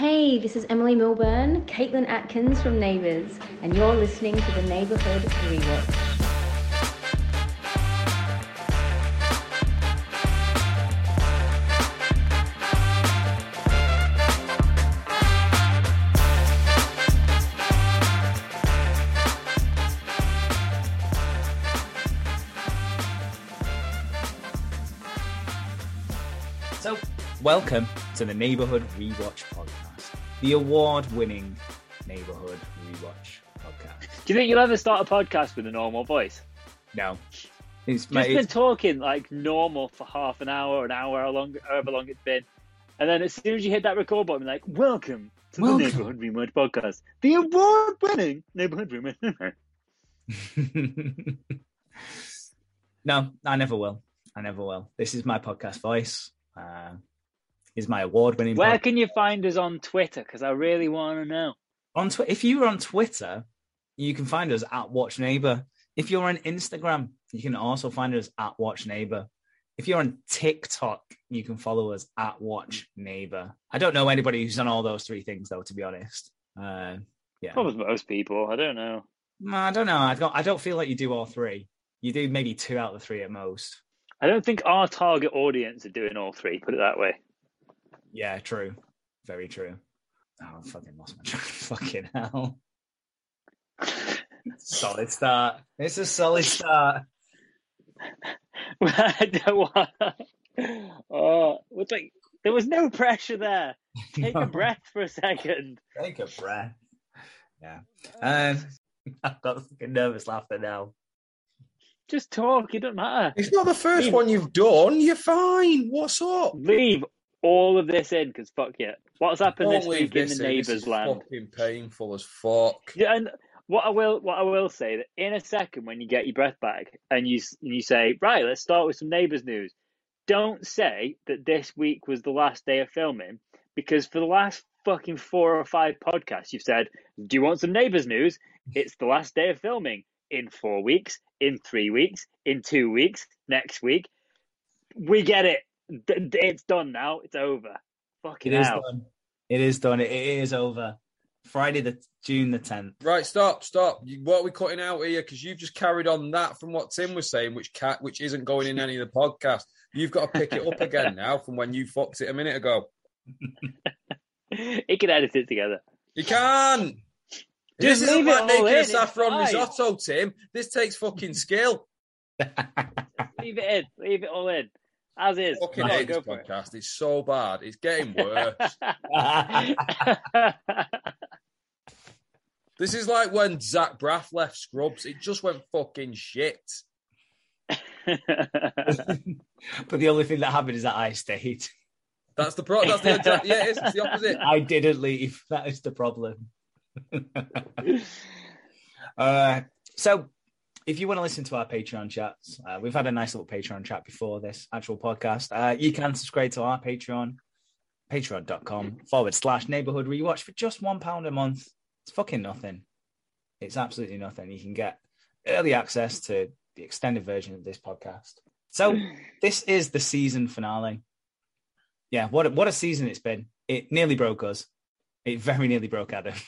Hey, this is Emily Milburn, Caitlin Atkins from Neighbours, and you're listening to the Neighbourhood Rewatch. So, welcome to the Neighborhood Rewatch Podcast, the award winning Neighborhood Rewatch podcast. Do you think you'll ever start a podcast with a normal voice? No. It's, Just been talking like normal for half an hour, an hour, how long, however long it's been. And then as soon as you hit that record button, like, welcome to Welcome. the Neighborhood Rewatch Podcast, the award winning Neighborhood Rewatch. no, I never will. I never will. This is my podcast voice. Uh, is my award winning Where can you find us on Twitter? Because I really want to know. on Twi- if you are on Twitter, you can find us at Watch Neighbor. If you're on Instagram, you can also find us at Watch Neighbor. If you're on TikTok, you can follow us at Watch Neighbor. I don't know anybody who's on all those three things, though. To be honest, uh, yeah, Probably most people. I don't know. I don't know. I don't. I don't feel like you do all three. You do maybe two out of the three at most. I don't think our target audience are doing all three. Put it that way. Yeah, true. Very true. Oh, I fucking lost my track. fucking hell. Solid start. It's a solid start. I don't want. Oh, it's like there was no pressure there. Take No. a breath for a second. Take a breath. Yeah. Um, I've got fucking nervous laughter now. Just talk. It doesn't matter. It's not the first Leave- one you've done. You're fine. What's up? Leave all of this in because fuck it. What's happened this week in this the in. This neighbours land? fucking painful as fuck. Yeah, and what I will what I will say that in a second when you get your breath back and you and you say right, let's start with some neighbours news. Don't say that this week was the last day of filming because for the last fucking four or five podcasts you've said, "Do you want some neighbours news?" It's the last day of filming in four weeks, in three weeks, in two weeks, next week. We get it. D- d- It's done now. It's over. Fucking It is hell. done. It is done. It is over. Friday the June the tenth. Right, stop, stop. You- What are we cutting out here? Because you've just carried on that from what Tim was saying, which cat, which isn't going in any of the podcast. You've got to pick it up again now from when you fucked it a minute ago. it can edit it together. You can. Just this isn't leave it like all making in, a it's saffron fine. risotto, Tim. This takes fucking skill. Leave it in. Leave it all in. As is. Fucking Come hate this go for it. podcast. It's so bad. It's getting worse. this is like when Zach Braff left Scrubs. It just went fucking shit. but the only thing that happened is that I stayed. That's the problem. That's the exact. Yeah, it's, it's the opposite. I didn't leave. That is the problem. uh, so, if you want to listen to our Patreon chats, uh, we've had a nice little Patreon chat before this actual podcast. Uh, you can subscribe to our Patreon, patreon.com forward slash neighborhood rewatch for just one pound a month. It's fucking nothing. It's absolutely nothing. You can get early access to the extended version of this podcast. So, this is the season finale. Yeah, what a, what a season it's been. It nearly broke us. It very nearly broke Adam.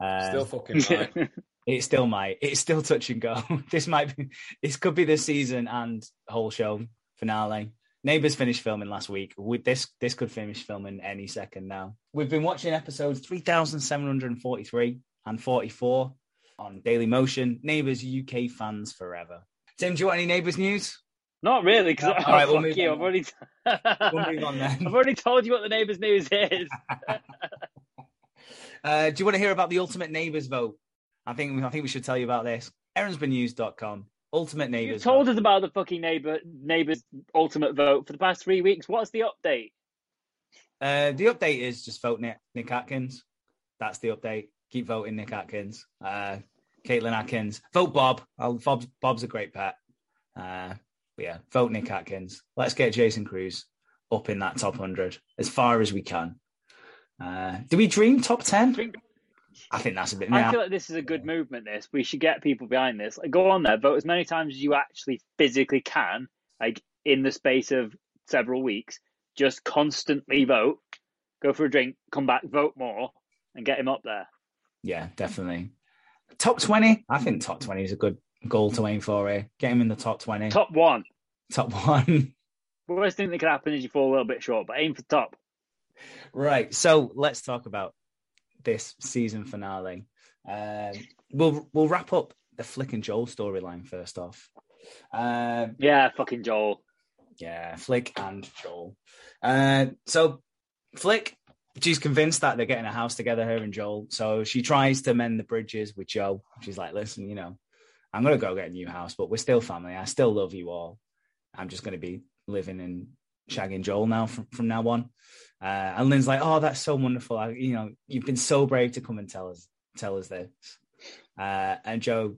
Uh, Still fucking fine. it still might. It's still touch and go. this might be. This could be the season and whole show finale. Neighbours finished filming last week. With this, this could finish filming any second now. We've been watching episodes three thousand seven hundred and forty-three and forty-four on Daily Motion. Neighbours UK fans forever. Tim, do you want any Neighbours news? Not really, because All right, we'll fuck you. on I've already, We'll move on then. I've already told you what the neighbours news is. Uh, do you want to hear about the Ultimate Neighbours vote? I think I think we should tell you about this. Aaronsbynews.com. Ultimate You've Neighbours. told vote. us about the fucking neighbour neighbours ultimate vote for the past three weeks. What's the update? Uh, the update is just vote Nick, Nick Atkins. That's the update. Keep voting Nick Atkins. Uh, Caitlin Atkins. Vote Bob. I'll, Bob's, Bob's a great pet. Uh, but yeah, vote Nick Atkins. Let's get Jason Crewes up in that top 100 as far as we can. Uh, do we dream top 10? I think that's a bit. I feel like this is a good movement. This we should get people behind this. Like, go on there, vote as many times as you actually physically can, like in the space of several weeks. Just constantly vote go for a drink, come back, vote more, and get him up there. Yeah, definitely. Top 20? I think top 20 is a good goal to aim for here. Get him in the top 20. Top one. Top one. Worst thing that could happen is you fall a little bit short, but aim for top. right. So let's talk about this season finale. Um, we'll we'll wrap up the Flick and Joel storyline first off. Um, Yeah, fucking Joel. yeah, Flick and Joel. Uh, so Flick, she's convinced that they're getting a house together, her and Joel. So she tries to mend the bridges with Joe. She's like, listen, you know, I'm gonna go get a new house, but we're still family. I still love you all. I'm just gonna be living in shagging Joel now from, from now on. Uh, and Lynn's like, oh, that's so wonderful. I, you know, you've been so brave to come and tell us tell us this. Uh, and Joe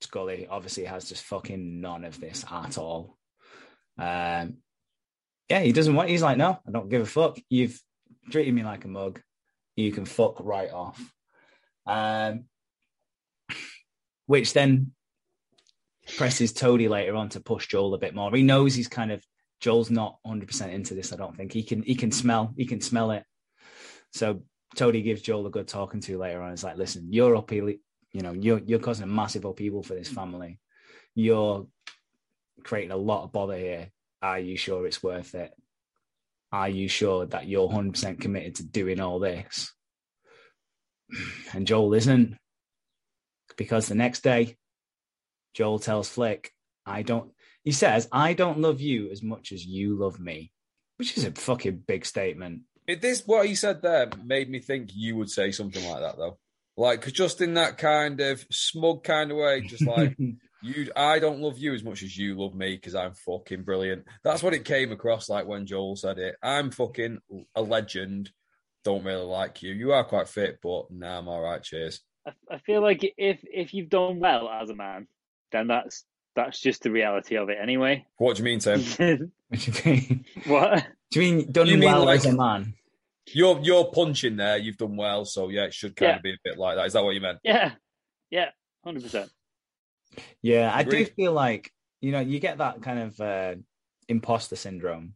Scully obviously has just fucking none of this at all. Um, yeah, he doesn't want. He's like, no, I don't give a fuck. You've treated me like a mug. You can fuck right off. Um, which then presses Toadie later on to push Joel a bit more. He knows he's kind of Joel's not 100 percent into this. I don't think he can. He can smell. He can smell it. So Toadie gives Joel a good talking to later on. It's like, listen, you're up, you know, you're you're causing a massive upheaval for this family. You're creating a lot of bother here. Are you sure it's worth it? Are you sure that you're 100% committed to doing all this? And Joel isn't. Because the next day, Joel tells Flick, I don't, he says, I don't love you as much as you love me, which is a fucking big statement. It, this what he said there made me think you would say something like that though. Like just in that kind of smug kind of way, just like you I don't love you as much as you love me because I'm fucking brilliant. That's what it came across like when Joel said it. I'm fucking a legend. Don't really like you. You are quite fit, but nah, I'm all right. Cheers. I, I feel like if if you've done well as a man, then that's that's just the reality of it anyway. What do you mean, Tim? What do you mean? what? Do you mean done You mean well like- as a man? You're you're punching there. You've done well, so yeah, it should kind Yeah. of be a bit like that. Is that what you meant? Yeah, yeah, hundred percent. Yeah, I do feel like you know you get that kind of uh, imposter syndrome.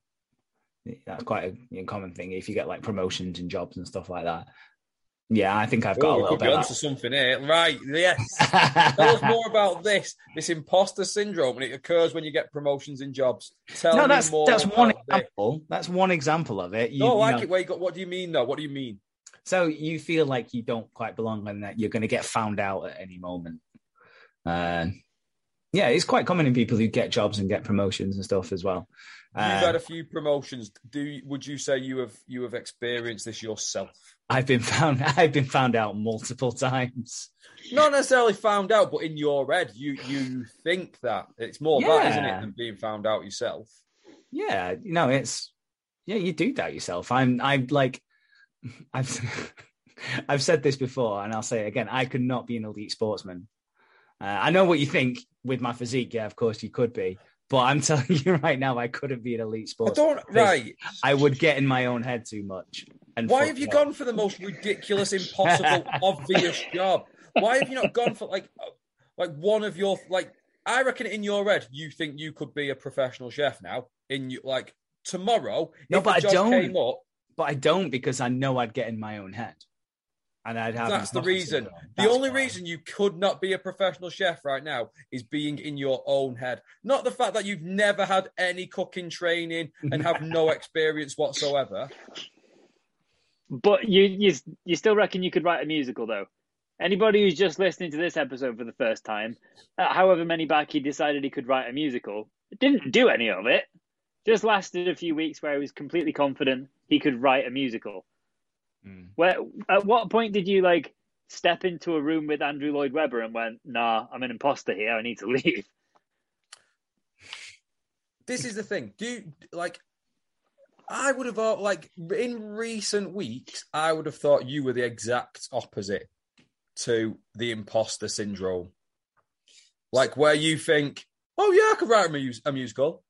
That's quite a common thing if you get like promotions and jobs and stuff like that. Yeah, I think I've got Oh, a we little bit. onto something here, right? Yes. Tell us more about this, this imposter syndrome, and it occurs when you get promotions in jobs. Tell no, me that's more. that's one example. That's one example of it. You, No, I like know, it. Where you got? What do you mean, though? What do you mean? So you feel like you don't quite belong and that you're going to get found out at any moment. Uh, yeah, it's quite common in people who get jobs and get promotions and stuff as well. You've had a few promotions. Do would you say you have you have experienced this yourself? I've been found. I've been found out multiple times. Not necessarily found out, but in your head, you you think that it's more that, isn't it, than being found out yourself? Yeah, you know, it's yeah, you do doubt yourself. I'm I'm like I've I've said this before and I'll say it again. I could not be an elite sportsman. Uh, I know what you think with my physique. Yeah, of course you could be, but I'm telling you right now, I couldn't be an elite sports. I don't. Right? I would get in my own head too much. And Why have you gone for the most ridiculous, impossible, obvious job? Why have you not gone for like uh, like one of your like? I reckon in your head, you think you could be a professional chef now. In you like tomorrow, No, if but I the job don't. came up, But I don't because I know I'd get in my own head, and I'd have. That's the reason. syndrome. The only why. reason you could not be a professional chef right now is being in your own head. Not the fact that you've never had any cooking training and have no experience whatsoever. But you you you still reckon you could write a musical though? Anybody who's just listening to this episode for the first time, uh, however many back he decided he could write a musical, didn't do any of it. Just lasted a few weeks where he was completely confident he could write a musical. Mm. Where at what point did you like step into a room with Andrew Lloyd Webber and went, "Nah, I'm an imposter here. I need to leave." This is the thing. Do you, like I would have thought like in recent weeks, I would have thought you were the exact opposite to the imposter syndrome. Like where you think, "Oh yeah, I could write a, mus- a musical,"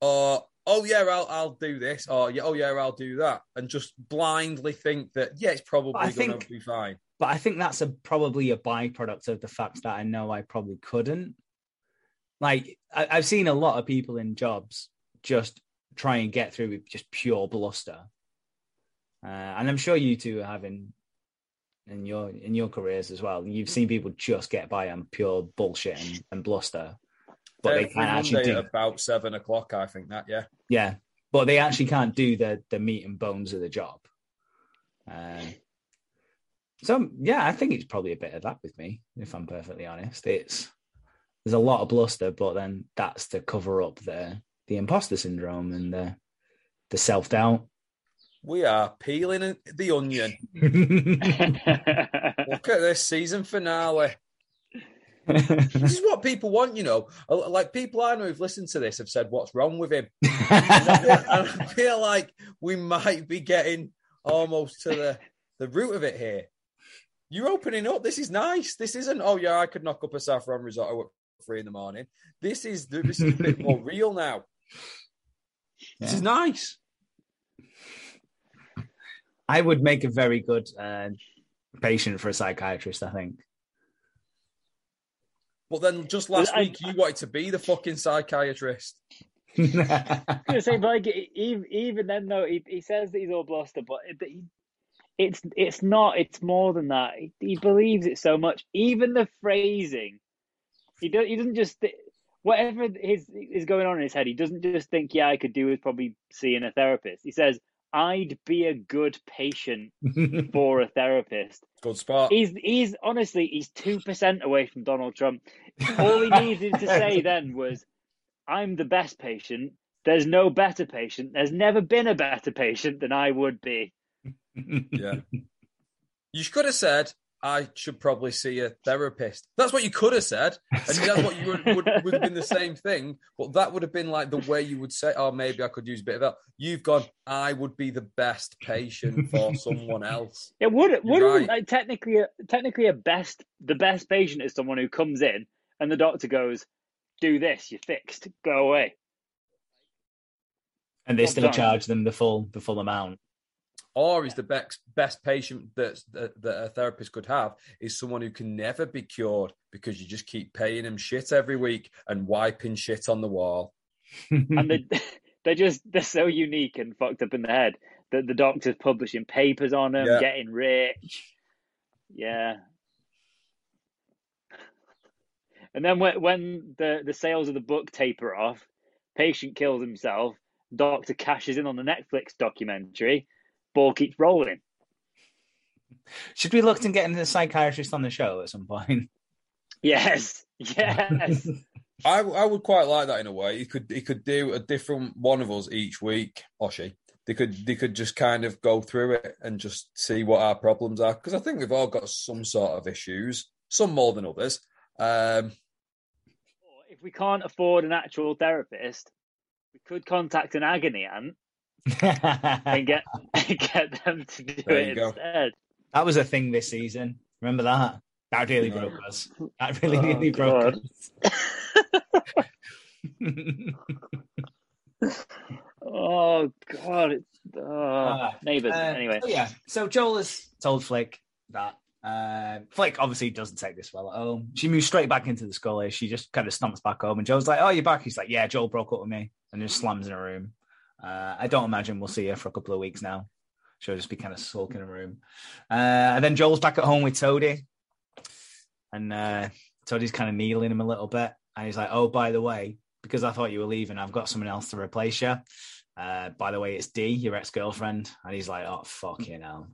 or "Oh yeah, I'll I'll do this," or "Yeah, oh yeah, I'll do that," and just blindly think that yeah, it's probably going think- to be fine. But I think that's a probably a byproduct of the fact that I know I probably couldn't. Like I, I've seen a lot of people in jobs just try and get through with just pure bluster. uh, and I'm sure you two are having in your in your careers as well. You've seen people just get by on pure bullshit and, and bluster, but they Every can't actually do. about seven o'clock. I think that yeah. Yeah, but they actually can't do the the meat and bones of the job. Uh, so yeah, I think it's probably a bit of that with me, if I'm perfectly honest. It's there's a lot of bluster, but then that's to cover up the the imposter syndrome and the the self doubt. We are peeling the onion. Look at this season finale. This is what people want, you know. Like people I know who've listened to this have said, "What's wrong with him?" and I feel like we might be getting almost to the the root of it here. You're opening up. This is nice. This isn't. Oh yeah, I could knock up a saffron risotto at three in the morning. This is this is a bit more real now. This is nice. I would make a very good uh, patient for a psychiatrist. I think. But then just last I- week you wanted to be the fucking psychiatrist. I was gonna say, but like, even, even then though, he, he says that he's all bluster, but it, he, it's it's not. It's more than that. He, he believes it so much. Even the phrasing, he do, he doesn't just thi- whatever his is going on in his head. He doesn't just think, yeah, I could do is probably seeing a therapist. He says, I'd be a good patient for a therapist. Good spot. He's he's honestly he's two percent away from Donald Trump. All he needed to say then was, "I'm the best patient. There's no better patient. There's never been a better patient than I would be." Yeah. You could have said, I should probably see a therapist. That's what you could have said. And that's what you would, would, would have been the same thing. But that would have been like the way you would say, oh, maybe I could use a bit of that. You've gone, I would be the best patient for someone else. It would it? would right. like, technically technically a best the best patient is someone who comes in and the doctor goes, "Do this, you're fixed. Go away." and they Well still done. charge them the full the full amount. Or is the best, best patient that, that, a therapist could have is someone who can never be cured because you just keep paying them shit every week and wiping shit on the wall. and they they're just they're so unique and fucked up in the head that the doctor's publishing papers on them, Yeah. getting rich. Yeah. And then when when the the sales of the book taper off, patient kills himself, doctor cashes in on the Netflix documentary, ball keeps rolling. Should we look to getting a psychiatrist on the show at some point? Yes, yes. I, I would quite like that in a way. He could he could do a different one of us each week, or she. They could they could just kind of go through it and just see what our problems are because I think we've all got some sort of issues, some more than others. Um, if we can't afford an actual therapist, we could contact an agony aunt and get get them to do There it instead. that was a thing this season. Remember that? That really No. broke us. That really, Oh, really broke us. Oh God, it's oh, Ah, neighbors. Uh, anyway, so yeah. So Joel has told Flick that uh, Flick obviously doesn't take this well at home. She moves straight back into the school. She just kind of stomps back home, and Joel's like, "Oh, you're back." He's like, "Yeah, Joel broke up with me," and just slams in a room. Uh, I don't imagine we'll see her for a couple of weeks now. She'll just be kind of sulking in a room. Uh, and then Joel's back at home with Toadie, and uh, Toadie's kind of needling him a little bit, and he's like, "Oh, by the way, because I thought you were leaving, I've got someone else to replace you." Uh, by the way, it's Dee, your ex girlfriend. And he's like, oh, fuck you know.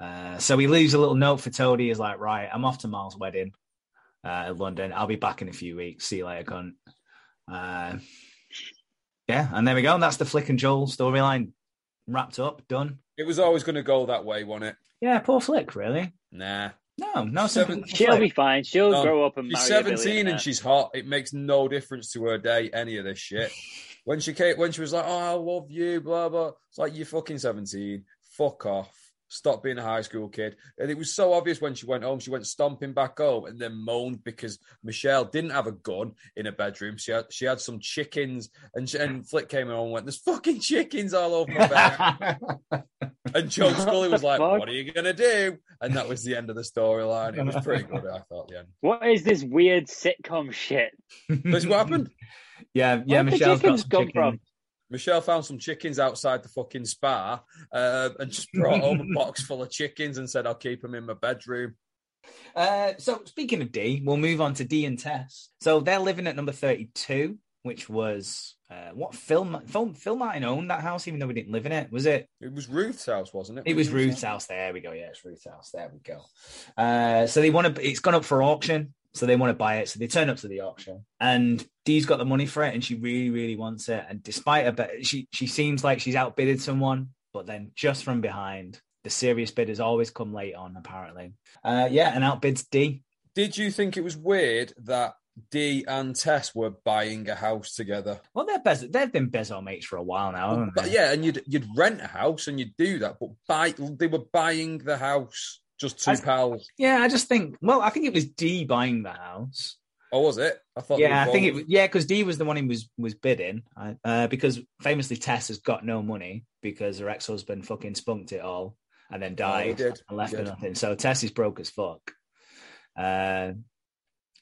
Uh, so he leaves a little note for Toadie. He's like, right, I'm off to Mal's wedding uh, in London. I'll be back in a few weeks. See you later, cunt. Yeah, and there we go. And that's the Flick and Joel storyline wrapped up, done. it was always going to go that way, wasn't it? Yeah, poor Flick, really. Nah. No, no Seven- she'll Flick. be fine. She'll No, grow up and She's marry 17 billionaire. and she's hot. It makes no difference to her day, any of this shit. When she came, when she was like, "Oh, I love you," blah blah. It's like you're fucking 17. Fuck off. Stop being a high school kid. And it was so obvious when she went home. She went stomping back home and then moaned because Michelle didn't have a gun in her bedroom. She had she had some chickens, and she, and Flick came home and went, "There's fucking chickens all over my back." and Joe Scully was like, "What are you gonna do?" And that was the end of the storyline. It was pretty good, I thought. The end. What is this weird sitcom shit? This what happened. yeah, yeah. Where'd the Michelle's got chickens some come chicken. from? Michelle found some chickens outside the fucking spa uh, and just brought home a box full of chickens and said, I'll keep them in my bedroom. Uh, so speaking of Dee, we'll move on to Dee and Tess. So they're living at number 32, which was uh, what film film Phil Martin owned that house, even though we didn't live in it. Was it? It was Ruth's house, wasn't it? It was Ruth's house. There we go. Yeah, it's Ruth's house. There we go. Uh, so they want to. It's gone up for auction. So they want to buy it. So they turn up to the auction, and Dee's got the money for it, and she really, really wants it. And despite a bit, she she seems like she's outbidded someone, but then just from behind, the serious bidders always come late on. Apparently, uh, yeah, and outbids Dee. Did you think it was weird that Dee and Tess were buying a house together? Well, they're Bez- they've been Bezo mates for a while now, haven't But yeah, and you'd you'd rent a house and you'd do that, but buy they were buying the house just two I- pals. Yeah, I just think. Well, I think it was Dee buying the house. Oh, was it? I thought. Yeah, I think it was. Yeah, because Dee was the one who was was bidding. Uh, because famously Tess has got no money because her ex husband fucking spunked it all and then Oh, died did. and left her nothing. So Tess is broke as fuck. Uh,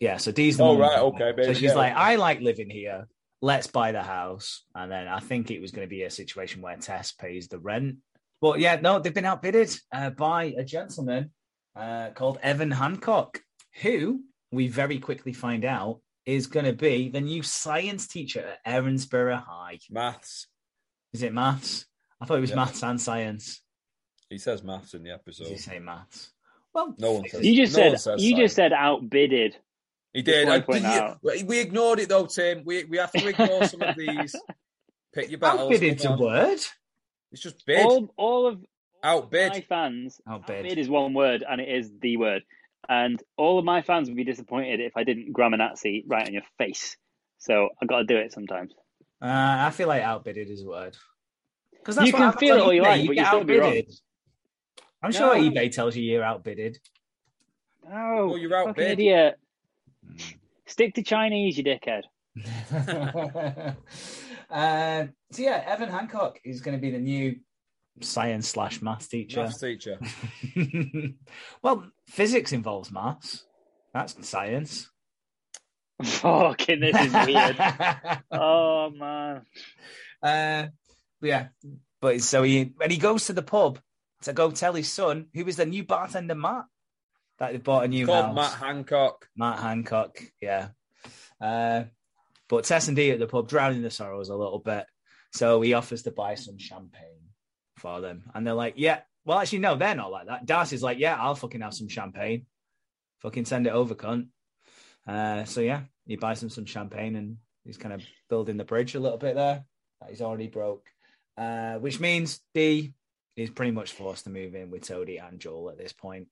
yeah, so Dee's the Oh, right, okay, So she's yeah. like, I like living here. Let's buy the house, and then I think it was going to be a situation where Tess pays the rent. But yeah, no, they've been outbidded uh, by a gentleman uh, called Evan Hancock, who we very quickly find out is going to be the new science teacher at Erinsborough High. maths. Is it maths? I thought it was Yeah. maths and science. He says maths in the Did episode. you say maths? Well, No one says- You just No one said says you just said outbidded. He did. I- point did you- out. we- we ignored it though, Tim. We we have to ignore some of these. Pick your battles. outbidded's come a on. word. It's just bid. All all of Outbid. my fans Outbid. outbid is one word and it is the word. And all of my fans would be disappointed if I didn't Nazi right on your face. So I got to do it sometimes. Uh, I feel like outbidded is a word. Because You can feel it all you like, but you still be wrong. I'm sure eBay tells you you're outbidded. No, Well, you're fucking outbid. idiot. Stick to Chinese, you dickhead. uh, so yeah, Evan Hancock is going to be the new science slash maths teacher. Maths teacher. well, physics involves maths. That's science. Fucking, this is weird. oh man. Uh, but yeah, but so he and he goes to the pub to go tell his son, who is the new bartender Matt, that they bought a new Called house. Matt Hancock. Matt Hancock, yeah. Uh, but Tess and Dee at the pub drowning the sorrows a little bit, so he offers to buy some champagne for them, and they're like, "Yeah." Well, actually, no, they're not like that. Darcy's like, "Yeah, I'll fucking have some champagne. Fucking send it over, cunt." Uh, so yeah, he buys them some champagne, and he's kind of building the bridge a little bit there that he's already broke, uh, which means Dee is pretty much forced to move in with Toadie and Joel at this point.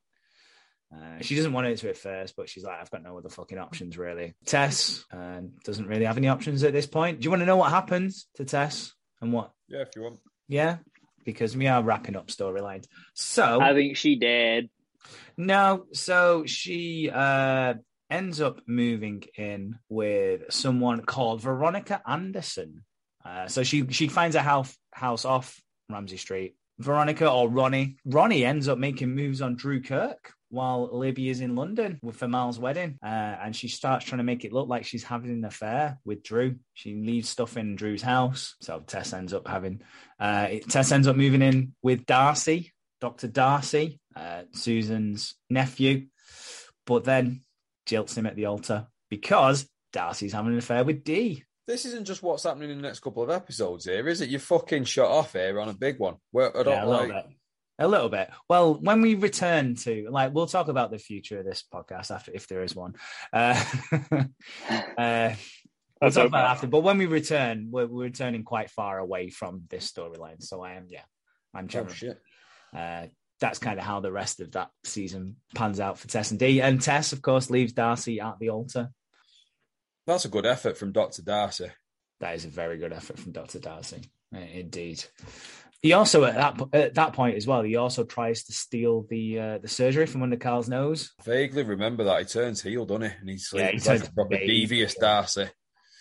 Uh, she doesn't want it to at first, but she's like, I've got no other fucking options really. Tess uh, doesn't really have any options at this point. Do you want to know what happens to Tess and what? Yeah, if you want. Yeah, because we are wrapping up storylines. So I think she did. no, so she uh, ends up moving in with someone called Veronica Anderson. Uh, so she she finds a house house off Ramsay Street. Veronica or Ronnie. Ronnie ends up making moves on Drew Kirk while Libby is in London with for Mal's wedding, uh, and she starts trying to make it look like she's having an affair with Drew. She leaves stuff in Drew's house, so Tess ends up having. Uh, Tess ends up moving in with Darcy, Dr. Darcy, uh, Susan's nephew, but then jilts him at the altar because Darcy's having an affair with Dee. This isn't just what's happening in the next couple of episodes here, is it? You're fucking shut off here on a big one. Where I don't Yeah, like. Bit. A little bit. Well, when we return to like, we'll talk about the future of this podcast after, if there is one. Uh, uh, we'll talk hope about after. But when we return, we're, we're returning quite far away from this storyline. So I am, yeah, I'm Oh shit! Uh, that's kind of how the rest of that season pans out for Tess and Dee. And Tess, of course, leaves Darcy at the altar. That's a good effort from Doctor Darcy. That is a very good effort from Dr. Darcy. Uh, Indeed. He also at that at that point as well. He also tries to steal the uh, the surgery from under Carl's nose. Vaguely remember that he turns heel, doesn't he? And he's, Yeah, he he's like a proper devious. Darcy.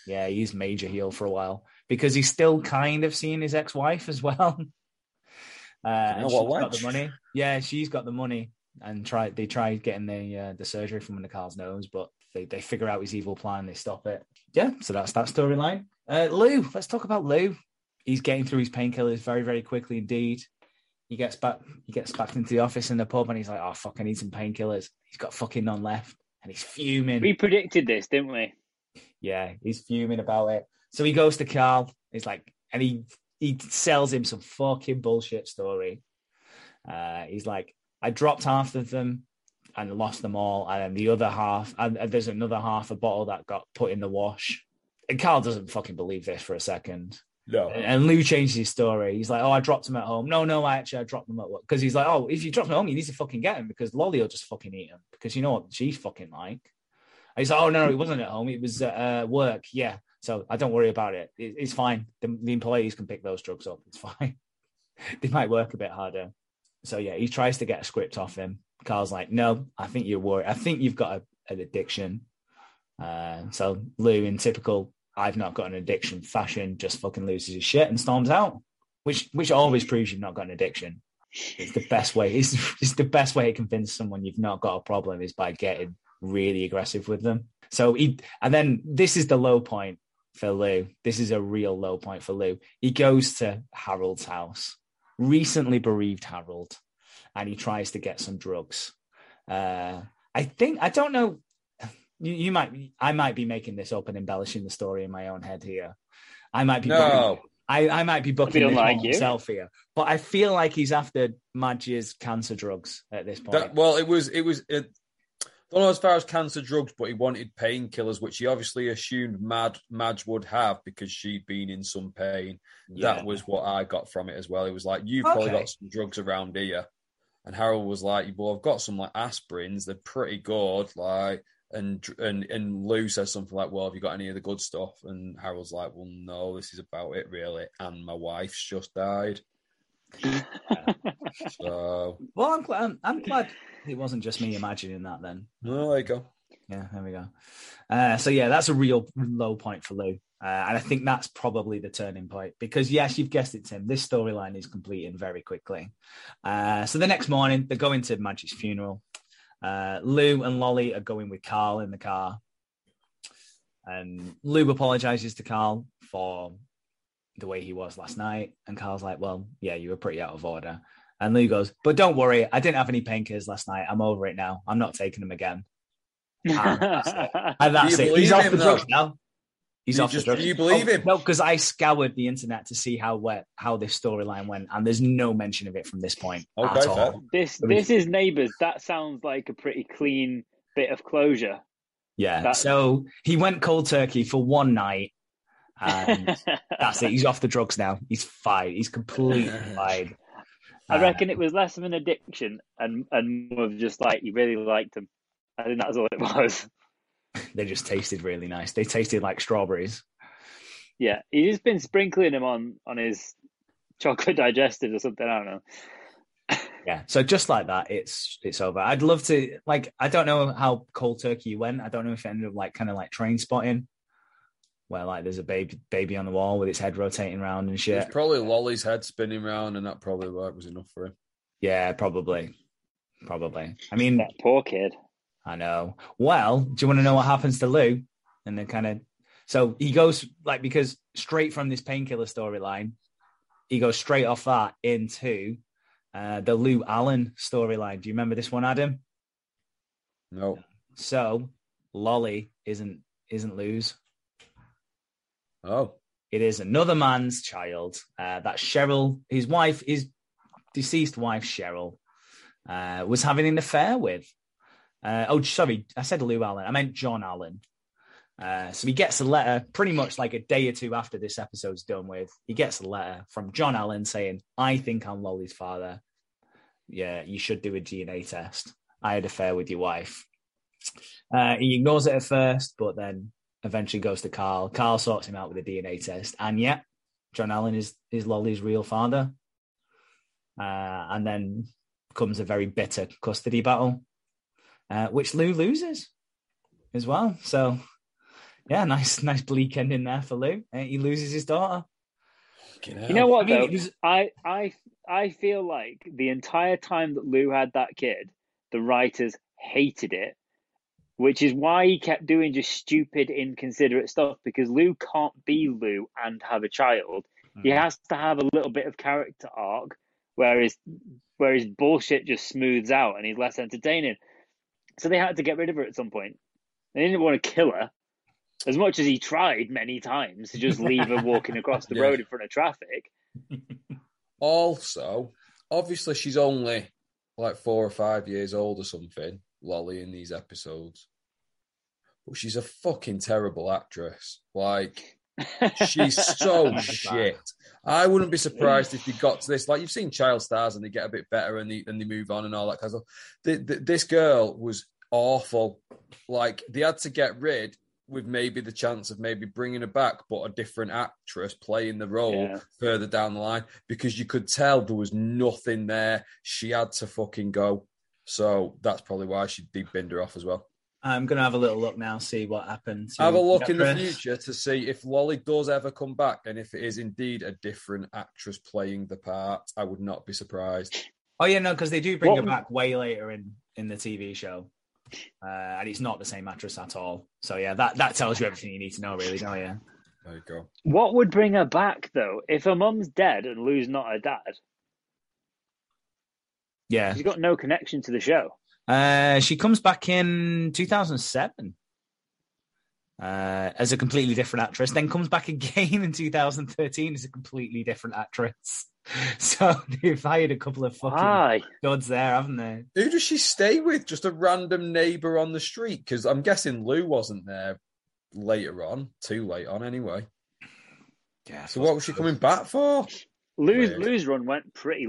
Yeah, he's major heel for a while because he's still kind of seeing his ex wife as well. Uh, know she's got the money. Yeah, she's got the money, and try they try getting the uh, the surgery from under Carl's nose, but they they figure out his evil plan. They stop it. Yeah, so that's that storyline. Uh, Lou, let's talk about Lou. He's getting through his painkillers very, very quickly indeed. He gets back he gets back into the office in the pub and he's like, Oh fuck, I need some painkillers. He's got fucking none left. And he's fuming. We predicted this, didn't we? Yeah, he's fuming about it. So he goes to Carl. He's like, and he he sells him some fucking bullshit story. Uh, he's like, I dropped half of them and lost them all, and then the other half, and, and there's another half a bottle that got put in the wash. And Carl doesn't fucking believe this for a second. No. And Lou changed his story. He's like, "Oh, I dropped him at home." No, no, I actually I dropped him at work because he's like, "Oh, if you drop him at home, you need to fucking get him because Lolly will just fucking eat him because you know what she's fucking like." And he's like, "Oh no, it wasn't at home. It was at uh, work. Yeah, so I don't worry about it. it it's fine. The, the employees can pick those drugs up. It's fine. they might work a bit harder." So yeah, he tries to get a script off him. Carl's like, "No, I think you're worried. I think you've got a, an addiction." Uh, so Lou, in typical I've not got an addiction fashion, just fucking loses his shit and storms out, which which always proves you've not got an addiction. It's the best way. It's, it's the best way to convince someone you've not got a problem is by getting really aggressive with them. So he, and then this is the low point for Lou. This is a real low point for Lou. He goes to Harold's house, recently bereaved Harold, and he tries to get some drugs. Uh, I think I don't know you, you might I might be making this up and embellishing the story in my own head here. I might be No. booking, I, I might be booking this like myself here. But I feel like he's after Madge's cancer drugs at this point. That, well, it was it was it, don't know as far as cancer drugs, but he wanted painkillers, which he obviously assumed Mad Madge would have because she'd been in some pain. Yeah. That was what I got from it as well. It was like you've probably got some drugs around here, and Harold was like, "Well, I've got some like aspirins. They're pretty good." Like, and and and Lou says something like, "Well, have you got any of the good stuff?" And Harold's like, "Well, no, this is about it really." And my wife's just died, so Well, I'm glad. I'm, I'm glad it wasn't just me imagining that. Then, no, there you go. yeah, there we go. Uh, so yeah, that's a real low point for Lou, uh, and I think that's probably the turning point because yes, you've guessed it, Tim. This storyline is completing very quickly. Uh, so the next morning, they're going to Madge's funeral. Uh, Lou and Lolly are going with Carl in the car, and Lou apologizes to Carl for the way he was last night, and Carl's like, "Well, yeah, you were pretty out of order." And Lou goes, "But don't worry, I didn't have any painkillers last night. I'm over it now. I'm not taking them again." And that's it. And that's it. He's off the drugs now. He's You off just- the drugs. do you believe Oh, him? No, because I scoured the internet to see how where, how this storyline went, and there's no mention of it from this point Okay, at fair. all. this I this is neighbours. That sounds like a pretty clean bit of closure. Yeah. That- So he went cold turkey for one night, and that's it. He's off the drugs now. He's fine. He's completely fine. I Uh, reckon it was less of an addiction and and more of just like you really liked him. I think that's all it was. They just tasted really nice. They tasted like strawberries. Yeah, he's just been sprinkling them on on his chocolate digestives or something. I don't know. Yeah. So just like that, it's it's over. I'd love to like I don't know how cold turkey went. I don't know if it ended up like kind of like train spotting, where like there's a baby baby on the wall with its head rotating around and It was shit. probably Lolly's head spinning round, and that probably like, was enough for him. Yeah, probably, probably. I mean, That poor kid. I know. Well, do you want to know what happens to Lou? And then kind of, so he goes like because straight from this painkiller storyline, he goes straight off that into uh, the Lou Allen storyline. Do you remember this one, Adam? No, So Lolly isn't isn't Lou's. oh, It is another man's child. Uh, that Cheryl, his wife, his deceased wife Cheryl, uh, was having an affair with. Uh, oh, sorry, I said Lou Allen. I meant John Allen. Uh, so he gets a letter pretty much like a day or two after this episode's done with. He gets a letter from John Allen saying, I think I'm Lolly's father. Yeah, you should do a DNA test. I had an affair with your wife. Uh, he ignores it at first, but then eventually goes to Carl. Carl sorts him out with a DNA test. And yeah, John Allen is, is Lolly's real father. Uh, and then comes a very bitter custody battle, uh, which Lou loses as well. So yeah, nice, nice bleak ending there for Lou. Uh, he loses his daughter. You know what I mean, though? was- I I I feel like the entire time that Lou had that kid, the writers hated it, which is why he kept doing just stupid, inconsiderate stuff. Because Lou can't be Lou and have a child. He Mm. has to have a little bit of character arc where his where his bullshit just smooths out and he's less entertaining. So they had to get rid of her at some point. They didn't want to kill her. As much as he tried many times to just leave her walking across the Yeah. road in front of traffic. Also, obviously, she's only like four or five years old or something, Lolly, in these episodes. But she's a fucking terrible actress. Like, she's so shit. I wouldn't be surprised if they got to this. Like, you've seen child stars and they get a bit better and they, and they move on and all that kind of stuff. This girl was awful. Like, they had to get rid with maybe the chance of maybe bringing her back, but a different actress playing the role Yeah. further down the line because you could tell there was nothing there. She had to fucking go. So that's probably why she did binned her off as well. I'm gonna have a little look now, see what happens. Have a look in the future to see if Lolly does ever come back and if it is indeed a different actress playing the part. I would not be surprised. Oh yeah, no, because they do bring What- her back way later in in the TV show, uh, and it's not the same actress at all. So yeah, that that tells you everything you need to know, really, don't you? There you go. What would bring her back though? If her mum's dead and Lou's not her dad, Yeah, she's got no connection to the show. Uh, she comes back in 2007 uh, as a completely different actress, then comes back again in 2013 as a completely different actress. So they've hired a couple of fucking Why? duds there, haven't they? Who does she stay with? Just a random neighbour on the street? Because I'm guessing Lou wasn't there later on. Too late on, anyway. Yeah. So what was she coming back for? Lou's Lou's run went pretty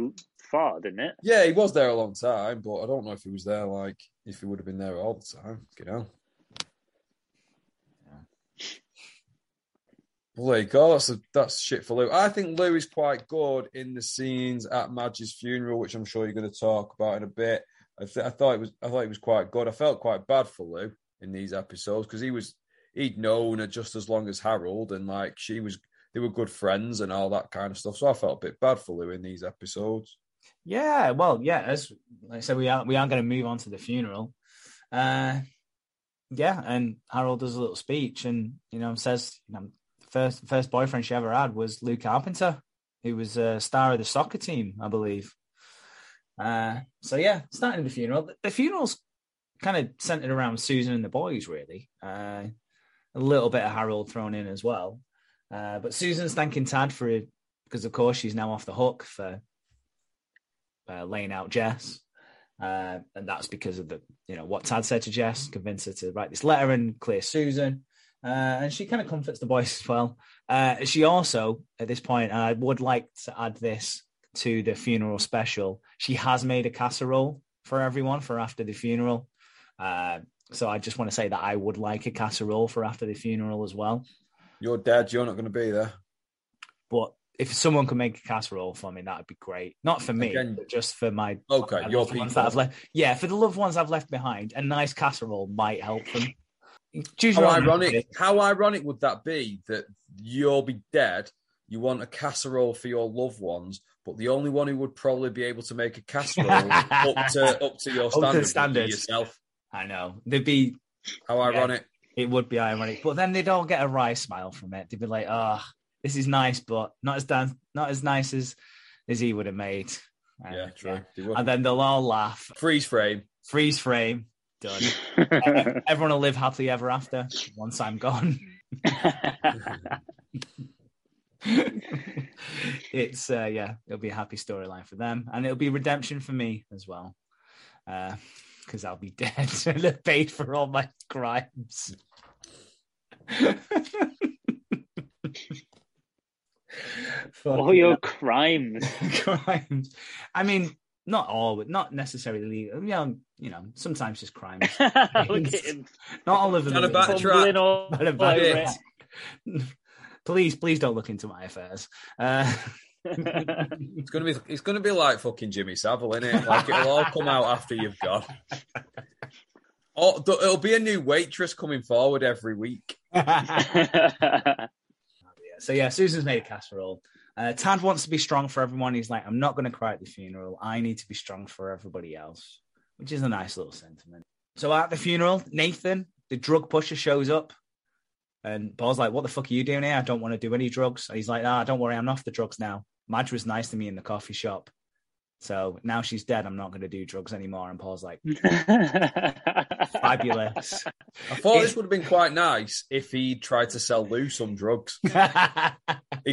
far, didn't it? Yeah, he was there a long time, but I don't know if he was there like if he would have been there all the time. You know. Well, there you go. That's a, that's shit for Lou. I think Lou is quite good in the scenes at Madge's funeral, which I'm sure you're going to talk about in a bit. I, th- I thought it was I thought he was quite good. I felt quite bad for Lou in these episodes because he was he'd known her just as long as Harold, and like she was they were good friends and all that kind of stuff. So I felt a bit bad for Lou in these episodes. Yeah, well, yeah, as like I said, we are we are going to move on to the funeral. Uh, yeah, and Harold does a little speech, and you know says, you know, first first boyfriend she ever had was Lou Carpenter, who was a star of the soccer team, I believe. Uh, so yeah, starting the funeral. The funeral's kind of centered around Susan and the boys, really. Uh, a little bit of Harold thrown in as well, uh, but Susan's thanking Tad for it because, of course, she's now off the hook for uh, laying out Jess. Uh, and that's because of the, you know, what Tad said to Jess, convinced her to write this letter and clear Susan. Uh, and she kind of comforts the boys as well. Uh, she also, at this point, and I would like to add this to the funeral special, she has made a casserole for everyone for after the funeral. Uh, so I just want to say that I would like a casserole for after the funeral as well. Your dad. You're not going to be there. But if someone could make a casserole for me, that would be great. Not for me, Again- but just for my Okay, my your people. that I've left. Yeah, for the loved ones I've left behind, a nice casserole might help them. Choose How ironic! How ironic would that be that you'll be dead? You want a casserole for your loved ones, but the only one who would probably be able to make a casserole up to up to your standard standards. yourself. I know they'd be. How ironic! It would be ironic, but then they'd all get a wry smile from it. They'd be like, "Oh, this is nice, but not as dan- not as nice as as he would have made." And, Yeah, true. They would. And then they'll all laugh. Freeze frame. Freeze frame. Done. Everyone will live happily ever after once I'm gone. it's uh, yeah, it'll be a happy storyline for them, and it'll be redemption for me as well, because I'll be dead and have paid for all my crimes. All your crimes. crimes. I mean, not all, but not necessarily. You know, you know, sometimes just crimes. Look at him Not all of them. Trying to are- backtrack. fumbling all Not a over bad it. please, please don't look into my affairs. Uh, It's gonna be. It's gonna be like fucking Jimmy Savile, isn't it? Like it'll all come out after you've gone. Oh, it'll be a new waitress coming forward every week. So yeah, Susan's made a casserole. Uh, Tad wants to be strong for everyone. He's like, I'm not going to cry at the funeral. I need to be strong for everybody else, which is a nice little sentiment. So at the funeral, Nathan, the drug pusher, shows up. And Paul's like, "What the fuck are you doing here? I don't want to do any drugs." And he's like, "Ah, don't worry, I'm off the drugs now." Madge was nice to me in the coffee shop, so now she's dead. I'm not going to do drugs anymore. And Paul's like, "Fabulous." I thought this would have been quite nice if he tried to sell Lou some drugs. he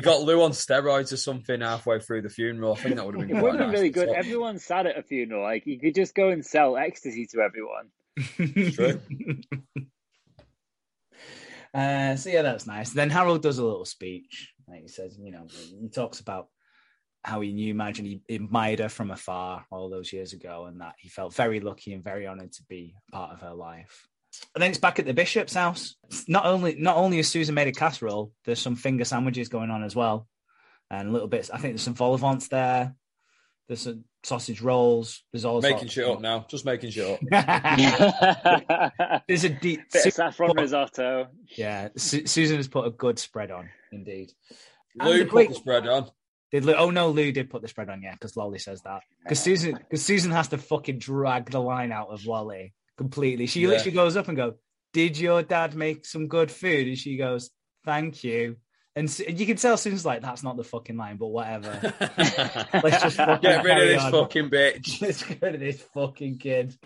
got Lou on steroids or something halfway through the funeral. I think that would have been It would have been really good. So- Everyone's sad at a funeral. Like you could just go and sell ecstasy to everyone. True. Uh, so yeah, that's nice. Then Harold does a little speech. Like he says, you know, he talks about how he knew Madge and he admired her from afar all those years ago, and that he felt very lucky and very honoured to be part of her life. And then it's back at the bishop's house. Not only not only has Susan made a casserole, there's some finger sandwiches going on as well, and a little bits. I think there's some vol au vents there. There's some sausage rolls. There's all making sorts shit up now. Just making shit up. There's a deep. of saffron risotto. Yeah, Su- Susan has put a good spread on, indeed. And Lou put great- the spread on. Did Lou? Oh no, Lou did put the spread on, yeah, because Lolly says that. Because Susan, because Susan has to fucking drag the line out of Lolly completely. She Yeah. literally goes up and go, "Did your dad make some good food?" And she goes, "Thank you." And you can tell Susan's like, "That's not the fucking line," but whatever. Let's just fucking Get rid of this on. fucking bitch. Let's get rid of this fucking kid.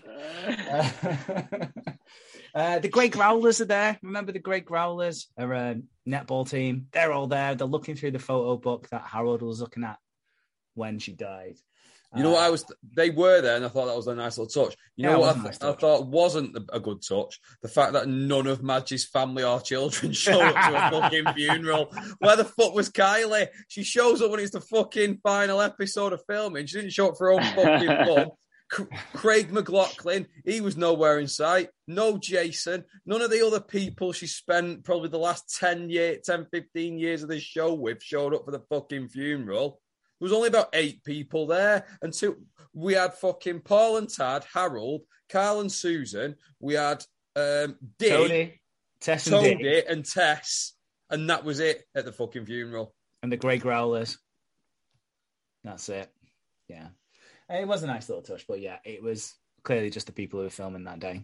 Uh, the Grey Growlers are there. Remember the Grey Growlers are a netball team. They're all there. They're looking through the photo book that Harold was looking at when she died. You know what Uh, I was? They were there, and I thought that was a nice little touch. You Yeah, know what I, nice I thought wasn't a- a good touch? The fact that none of Madge's family or children showed up to a fucking funeral. Where the fuck was Kylie? She shows up when it's the fucking final episode of filming. She didn't show up for her own fucking mum. Craig McLachlan, he was nowhere in sight. No Jason, none of the other people she spent probably the last 10 year, 10, 15 years of this show with showed up for the fucking funeral. There was only about eight people there. And two, we had fucking Paul and Tad, Harold, Carl and Susan. We had um, Dick, Tony, Tess, and Tony, Dick, and Tess. And that was it at the fucking funeral. and the Grey Growlers. That's it. Yeah, it was a nice little touch, but yeah, it was clearly just the people who were filming that day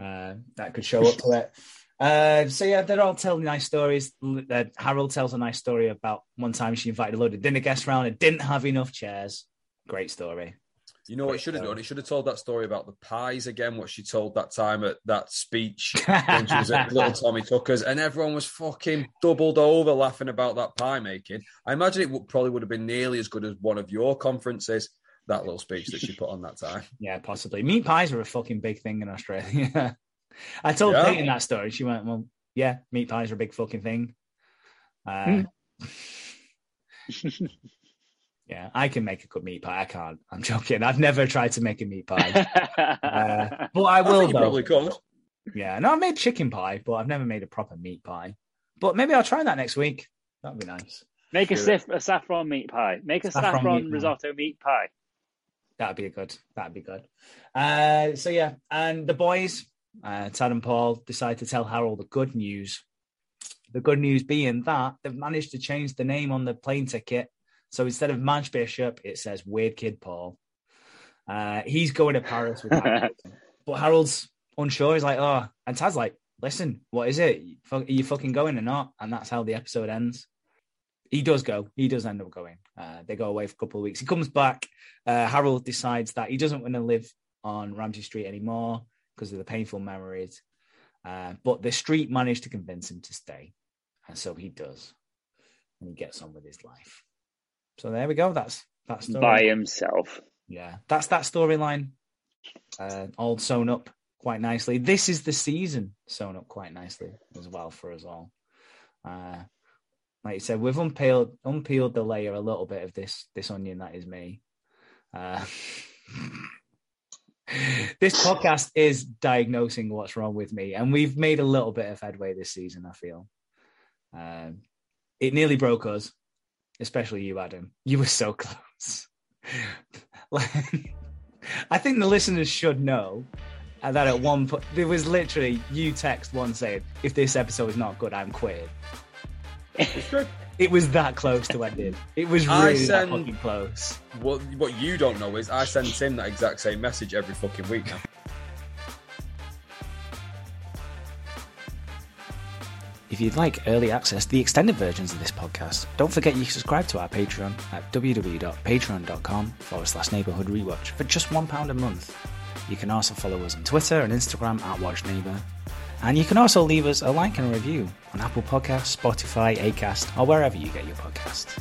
uh, that could show up to it. Uh, so yeah, they're all telling nice stories. Uh, Harold tells a nice story about one time she invited a load of dinner guests around and didn't have enough chairs. Great story. You know what it should have done? It should have told that story about the pies again, what she told that time at that speech when she was at Little Tommy Tucker's, and everyone was fucking doubled over laughing about that pie making. I imagine it would, probably would have been nearly as good as one of your conferences, that little speech that she put on that time. Yeah, possibly. Meat pies are a fucking big thing in Australia. I told Yeah. Peyton that story. She went, "Well, yeah, meat pies are a big fucking thing." Uh, yeah, I can make a good meat pie. I can't. I'm joking. I've never tried to make a meat pie, uh, but I I will think you though. probably could. Yeah, no, I've made chicken pie, but I've never made a proper meat pie. But maybe I'll try that next week. That'd be nice. Make a, sif- a saffron meat pie. Make a Saffron saffron, meat pie. risotto meat pie. That'd be a good. That'd be good. Uh, so yeah, and the boys, uh, Tad and Paul, decide to tell Harold the good news. The good news being that they've managed to change the name on the plane ticket. So instead of Madge Bishop, it says Weird Kid Paul. Uh, he's going to Paris with Harold. but Harold's unsure. He's like, oh, and Tad's like, listen, what is it? Are you fucking going or not? And that's how the episode ends. He does go. He does end up going. Uh, they go away for a couple of weeks. He comes back. Uh, Harold decides that he doesn't want to live on Ramsay Street anymore because of the painful memories. Uh, but the street managed to convince him to stay. And so he does. And he gets on with his life. So there we go. That's that's By himself. yeah, that's that storyline. Uh, all sewn up quite nicely. This is the season sewn up quite nicely as well for us all. Like you said, we've unpeeled unpeeled the layer a little bit of this this onion that is me. Uh, this podcast is diagnosing what's wrong with me, and we've made a little bit of headway this season. I feel um, it nearly broke us, especially you, Adam. You were so close. Like, I think the listeners should know uh, that at one point there was literally you text one saying, "If this episode is not good, I'm quitting." It's true. It was that close to ending. It was I really that fucking close. What, what you don't know is I send Tim that exact same message every fucking week now. If If you'd like early access to the extended versions of this podcast, don't forget you can subscribe to our Patreon at www.patreon.com forward slash neighborhood rewatch for just £1 a month. You can also follow us on Twitter and Instagram at WatchNeighbor. And you can also leave us a like and a review on Apple Podcasts, Spotify, Acast, or wherever you get your podcasts.